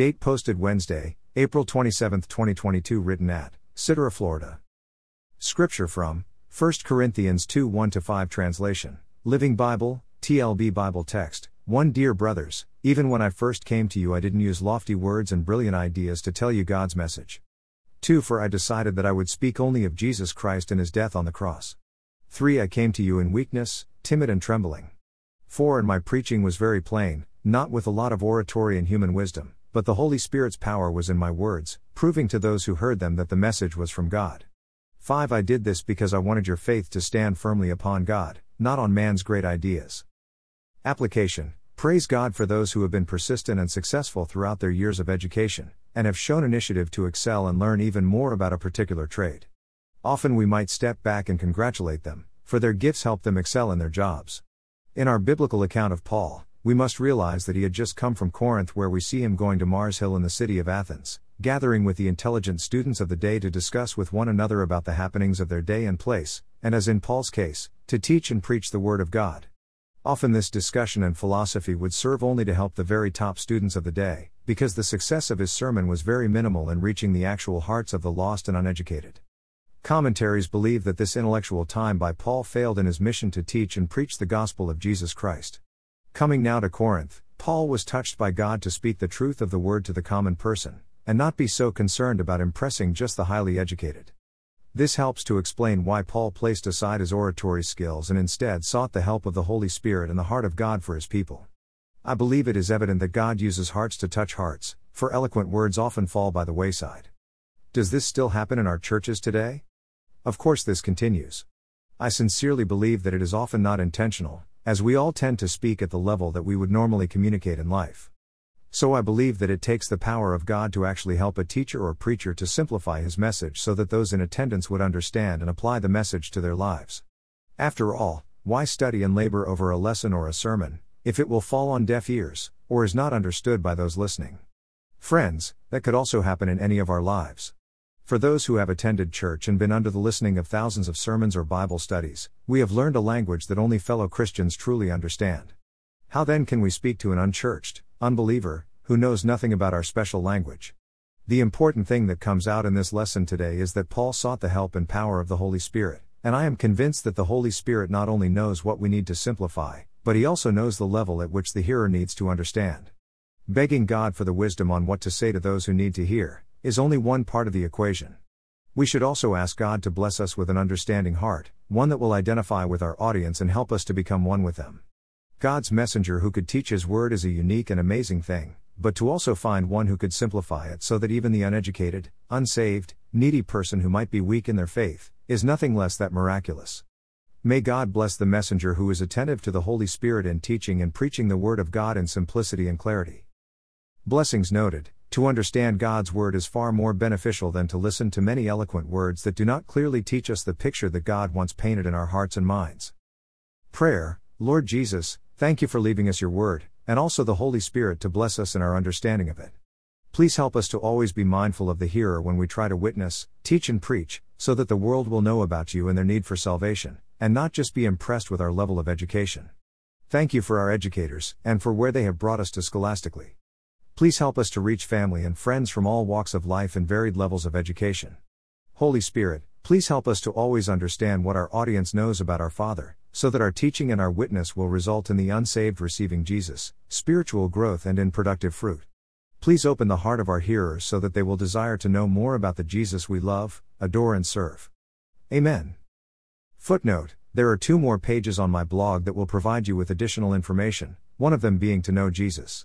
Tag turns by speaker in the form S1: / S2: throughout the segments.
S1: Date posted Wednesday, April 27, 2022, written at Citara, Florida. Scripture from 1 Corinthians 2 1 5 translation. Living Bible, TLB Bible text. 1 Dear brothers, even when I first came to you, I didn't use lofty words and brilliant ideas to tell you God's message. 2 For I decided that I would speak only of Jesus Christ and his death on the cross. 3 I came to you in weakness, timid and trembling. 4 And my preaching was very plain, not with a lot of oratory and human wisdom, but the Holy Spirit's power was in my words, proving to those who heard them that the message was from God. 5 I did this because I wanted your faith to stand firmly upon God, not on man's great ideas. Application Praise God for those who have been persistent and successful throughout their years of education, and have shown initiative to excel and learn even more about a particular trade. Often we might step back and congratulate them, for their gifts help them excel in their jobs. In our biblical account of Paul, we must realize that he had just come from Corinth, where we see him going to Mars Hill in the city of Athens, gathering with the intelligent students of the day to discuss with one another about the happenings of their day and place, and as in Paul's case, to teach and preach the Word of God. Often this discussion and philosophy would serve only to help the very top students of the day, because the success of his sermon was very minimal in reaching the actual hearts of the lost and uneducated. Commentaries believe that this intellectual time by Paul failed in his mission to teach and preach the gospel of Jesus Christ. Coming now to Corinth, Paul was touched by God to speak the truth of the word to the common person, and not be so concerned about impressing just the highly educated. This helps to explain why Paul placed aside his oratory skills and instead sought the help of the Holy Spirit and the heart of God for his people. I believe it is evident that God uses hearts to touch hearts, for eloquent words often fall by the wayside. Does this still happen in our churches today? Of course, this continues. I sincerely believe that it is often not intentional, as we all tend to speak at the level that we would normally communicate in life. So I believe that it takes the power of God to actually help a teacher or preacher to simplify his message so that those in attendance would understand and apply the message to their lives. After all, why study and labor over a lesson or a sermon, if it will fall on deaf ears, or is not understood by those listening? Friends, that could also happen in any of our lives. For those who have attended church and been under the listening of thousands of sermons or Bible studies, we have learned a language that only fellow Christians truly understand. How then can we speak to an unchurched, unbeliever, who knows nothing about our special language? The important thing that comes out in this lesson today is that Paul sought the help and power of the Holy Spirit, and I am convinced that the Holy Spirit not only knows what we need to simplify, but he also knows the level at which the hearer needs to understand. Begging God for the wisdom on what to say to those who need to hear, is only one part of the equation. We should also ask God to bless us with an understanding heart, one that will identify with our audience and help us to become one with them. God's messenger who could teach His word is a unique and amazing thing, but to also find one who could simplify it so that even the uneducated, unsaved, needy person who might be weak in their faith, is nothing less than miraculous. May God bless the messenger who is attentive to the Holy Spirit in teaching and preaching the Word of God in simplicity and clarity. Blessings noted. To understand God's Word is far more beneficial than to listen to many eloquent words that do not clearly teach us the picture that God wants painted in our hearts and minds. Prayer Lord Jesus, thank you for leaving us your Word, and also the Holy Spirit to bless us in our understanding of it. Please help us to always be mindful of the hearer when we try to witness, teach, and preach, so that the world will know about you and their need for salvation, and not just be impressed with our level of education. Thank you for our educators, and for where they have brought us to scholastically. Please help us to reach family and friends from all walks of life and varied levels of education. Holy Spirit, please help us to always understand what our audience knows about our Father, so that our teaching and our witness will result in the unsaved receiving Jesus, spiritual growth, and in productive fruit. Please open the heart of our hearers so that they will desire to know more about the Jesus we love, adore, and serve. Amen. Footnote There are two more pages on my blog that will provide you with additional information, one of them being to know Jesus.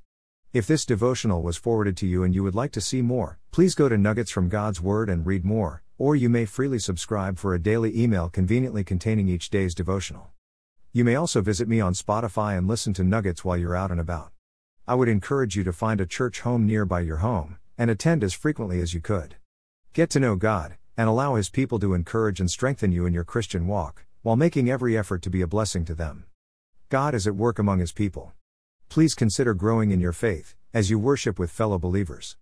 S1: If this devotional was forwarded to you and you would like to see more, please go to Nuggets from God's Word and read more, or you may freely subscribe for a daily email conveniently containing each day's devotional. You may also visit me on Spotify and listen to Nuggets while you're out and about. I would encourage you to find a church home nearby your home and attend as frequently as you could. Get to know God and allow His people to encourage and strengthen you in your Christian walk while making every effort to be a blessing to them. God is at work among His people. Please consider growing in your faith as you worship with fellow believers.